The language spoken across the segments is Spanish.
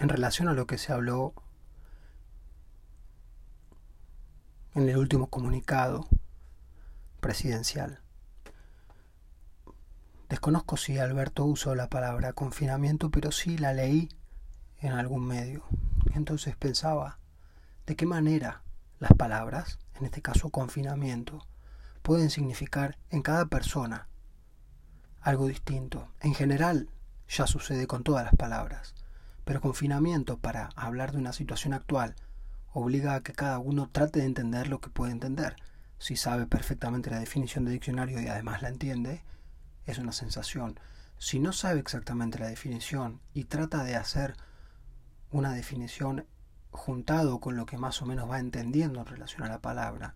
en relación a lo que se habló en el último comunicado presidencial. Desconozco si Alberto usó la palabra confinamiento, pero sí la leí en algún medio. Entonces pensaba, ¿de qué manera las palabras, en este caso confinamiento, pueden significar en cada persona algo distinto? En general, ya sucede con todas las palabras, pero confinamiento para hablar de una situación actual obliga a que cada uno trate de entender lo que puede entender. Si sabe perfectamente la definición de diccionario y además la entiende, es una sensación. Si no sabe exactamente la definición y trata de hacer una definición juntado con lo que más o menos va entendiendo en relación a la palabra,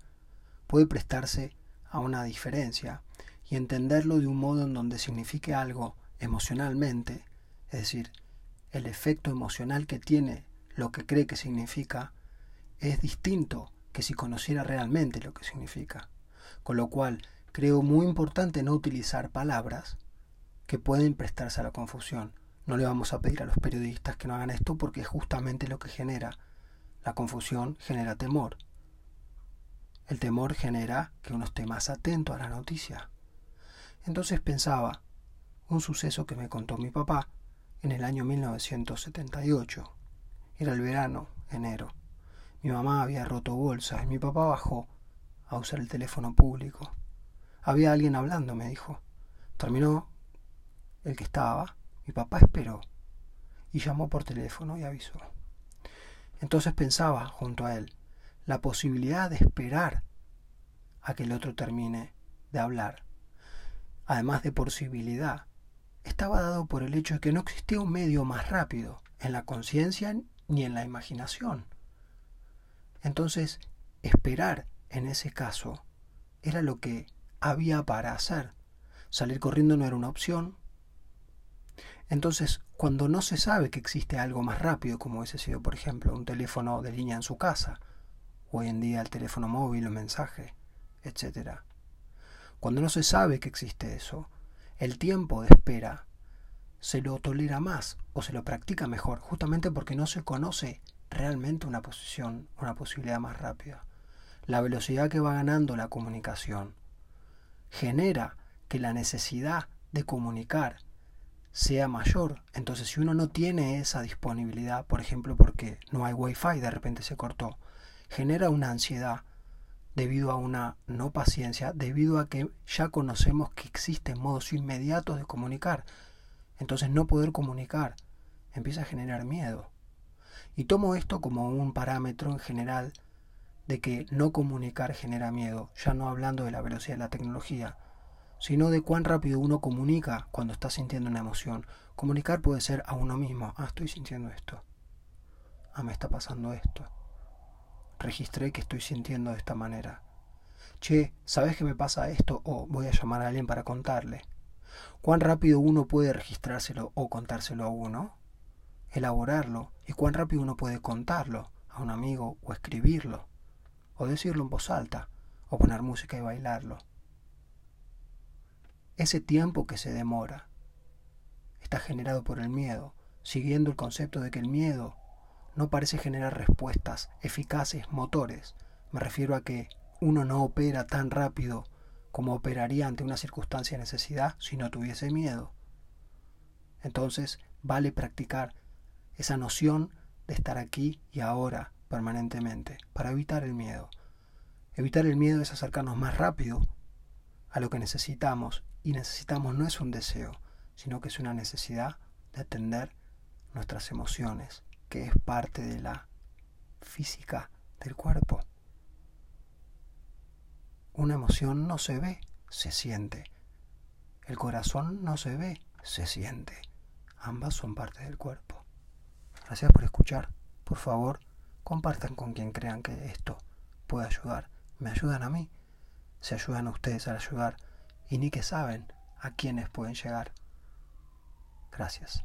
puede prestarse a una diferencia y entenderlo de un modo en donde signifique algo emocionalmente, es decir, el efecto emocional que tiene lo que cree que significa, es distinto que si conociera realmente lo que significa. Con lo cual, creo muy importante no utilizar palabras que pueden prestarse a la confusión. No le vamos a pedir a los periodistas que no hagan esto porque es justamente lo que genera. La confusión genera temor. El temor genera que uno esté más atento a la noticia. Entonces pensaba, un suceso que me contó mi papá en el año 1978. Era el verano, enero. Mi mamá había roto bolsas y mi papá bajó a usar el teléfono público. Había alguien hablando, me dijo. Terminó el que estaba. Mi papá esperó y llamó por teléfono y avisó. Entonces pensaba, junto a él, la posibilidad de esperar a que el otro termine de hablar. Además de posibilidad, estaba dado por el hecho de que no existía un medio más rápido en la conciencia ni en la imaginación. Entonces, esperar en ese caso era lo que había para hacer. Salir corriendo no era una opción. Entonces, cuando no se sabe que existe algo más rápido, como hubiese sido, por ejemplo, un teléfono de línea en su casa, hoy en día el teléfono móvil, un mensaje, etc. Cuando no se sabe que existe eso, el tiempo de espera se lo tolera más o se lo practica mejor, justamente porque no se conoce realmente una posición, una posibilidad más rápida. La velocidad que va ganando la comunicación genera que la necesidad de comunicar sea mayor. Entonces, si uno no tiene esa disponibilidad, por ejemplo, porque no hay wifi, de repente se cortó, genera una ansiedad debido a una no paciencia, debido a que ya conocemos que existen modos inmediatos de comunicar. Entonces, no poder comunicar empieza a generar miedo. Y tomo esto como un parámetro en general de que no comunicar genera miedo, ya no hablando de la velocidad de la tecnología, sino de cuán rápido uno comunica cuando está sintiendo una emoción. Comunicar puede ser a uno mismo, ah, estoy sintiendo esto, ah, me está pasando esto, registré que estoy sintiendo de esta manera. Che, ¿sabes que me pasa esto? O voy a llamar a alguien para contarle. ¿Cuán rápido uno puede registrárselo o contárselo a uno? elaborarlo y cuán rápido uno puede contarlo a un amigo o escribirlo, o decirlo en voz alta, o poner música y bailarlo. Ese tiempo que se demora está generado por el miedo, siguiendo el concepto de que el miedo no parece generar respuestas eficaces, motores. Me refiero a que uno no opera tan rápido como operaría ante una circunstancia de necesidad si no tuviese miedo. Entonces, vale practicar esa noción de estar aquí y ahora permanentemente, para evitar el miedo. Evitar el miedo es acercarnos más rápido a lo que necesitamos, y necesitamos no es un deseo, sino que es una necesidad de atender nuestras emociones, que es parte de la física del cuerpo. Una emoción no se ve, se siente. El corazón no se ve, se siente. Ambas son parte del cuerpo. Gracias por escuchar. Por favor, compartan con quien crean que esto puede ayudar. Me ayudan a mí, se ayudan a ustedes al ayudar y ni que saben a quiénes pueden llegar. Gracias.